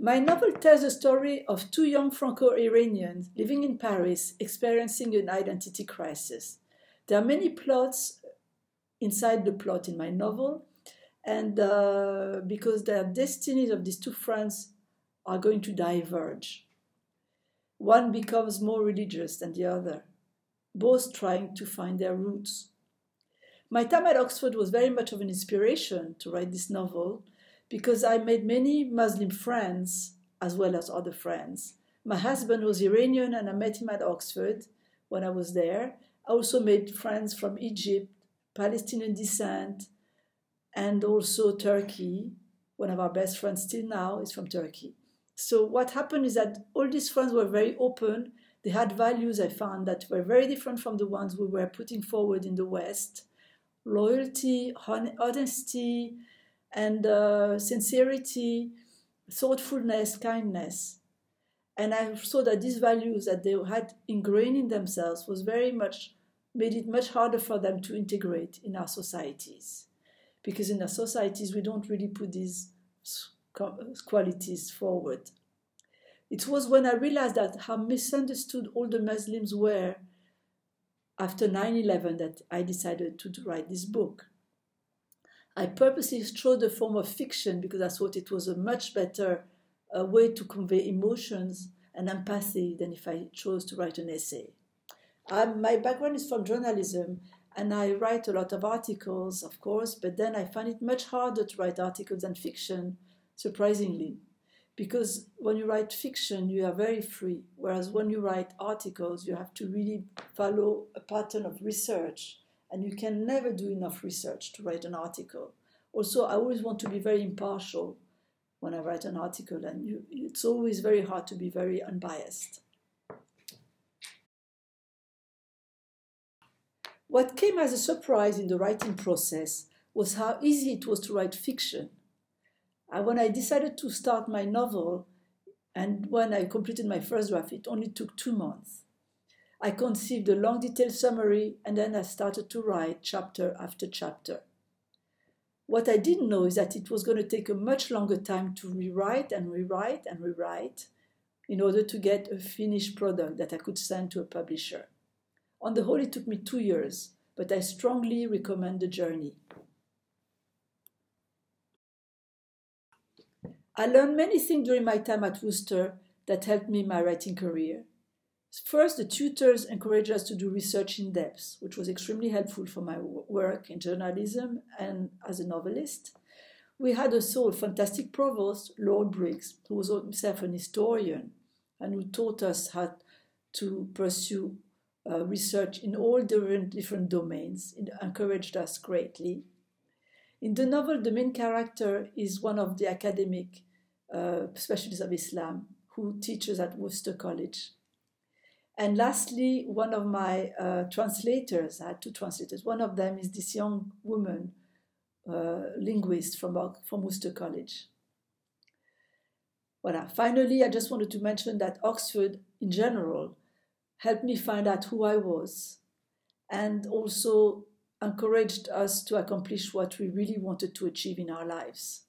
My novel tells the story of two young Franco Iranians living in Paris experiencing an identity crisis. There are many plots inside the plot in my novel, and uh, because the destinies of these two friends are going to diverge. One becomes more religious than the other, both trying to find their roots. My time at Oxford was very much of an inspiration to write this novel because I made many Muslim friends as well as other friends. My husband was Iranian and I met him at Oxford when I was there. I also made friends from Egypt, Palestinian descent, and also Turkey. One of our best friends still now is from Turkey. So what happened is that all these friends were very open. They had values I found that were very different from the ones we were putting forward in the West. Loyalty, honesty, and uh, sincerity, thoughtfulness, kindness. And I saw that these values that they had ingrained in themselves was very much made it much harder for them to integrate in our societies. Because in our societies, we don't really put these qualities forward. It was when I realized that how misunderstood all the Muslims were after 9 11 that I decided to write this book. I purposely chose the form of fiction because I thought it was a much better uh, way to convey emotions and empathy than if I chose to write an essay. Um, my background is from journalism, and I write a lot of articles, of course, but then I find it much harder to write articles than fiction, surprisingly. Because when you write fiction, you are very free, whereas when you write articles, you have to really follow a pattern of research and you can never do enough research to write an article. Also, I always want to be very impartial when I write an article, and you, it's always very hard to be very unbiased. What came as a surprise in the writing process was how easy it was to write fiction. And when I decided to start my novel, and when I completed my first draft, it only took two months. I conceived a long detailed summary and then I started to write chapter after chapter. What I didn't know is that it was going to take a much longer time to rewrite and rewrite and rewrite in order to get a finished product that I could send to a publisher. On the whole, it took me two years, but I strongly recommend the journey. I learned many things during my time at Worcester that helped me in my writing career. First, the tutors encouraged us to do research in depth, which was extremely helpful for my work in journalism and as a novelist. We had also a fantastic provost, Lord Briggs, who was himself an historian and who taught us how to pursue uh, research in all different, different domains. It encouraged us greatly. In the novel, the main character is one of the academic uh, specialists of Islam who teaches at Worcester College. And lastly, one of my uh, translators, I had two translators. One of them is this young woman, uh, linguist from, from Worcester College. Voilà. Finally, I just wanted to mention that Oxford, in general, helped me find out who I was and also encouraged us to accomplish what we really wanted to achieve in our lives.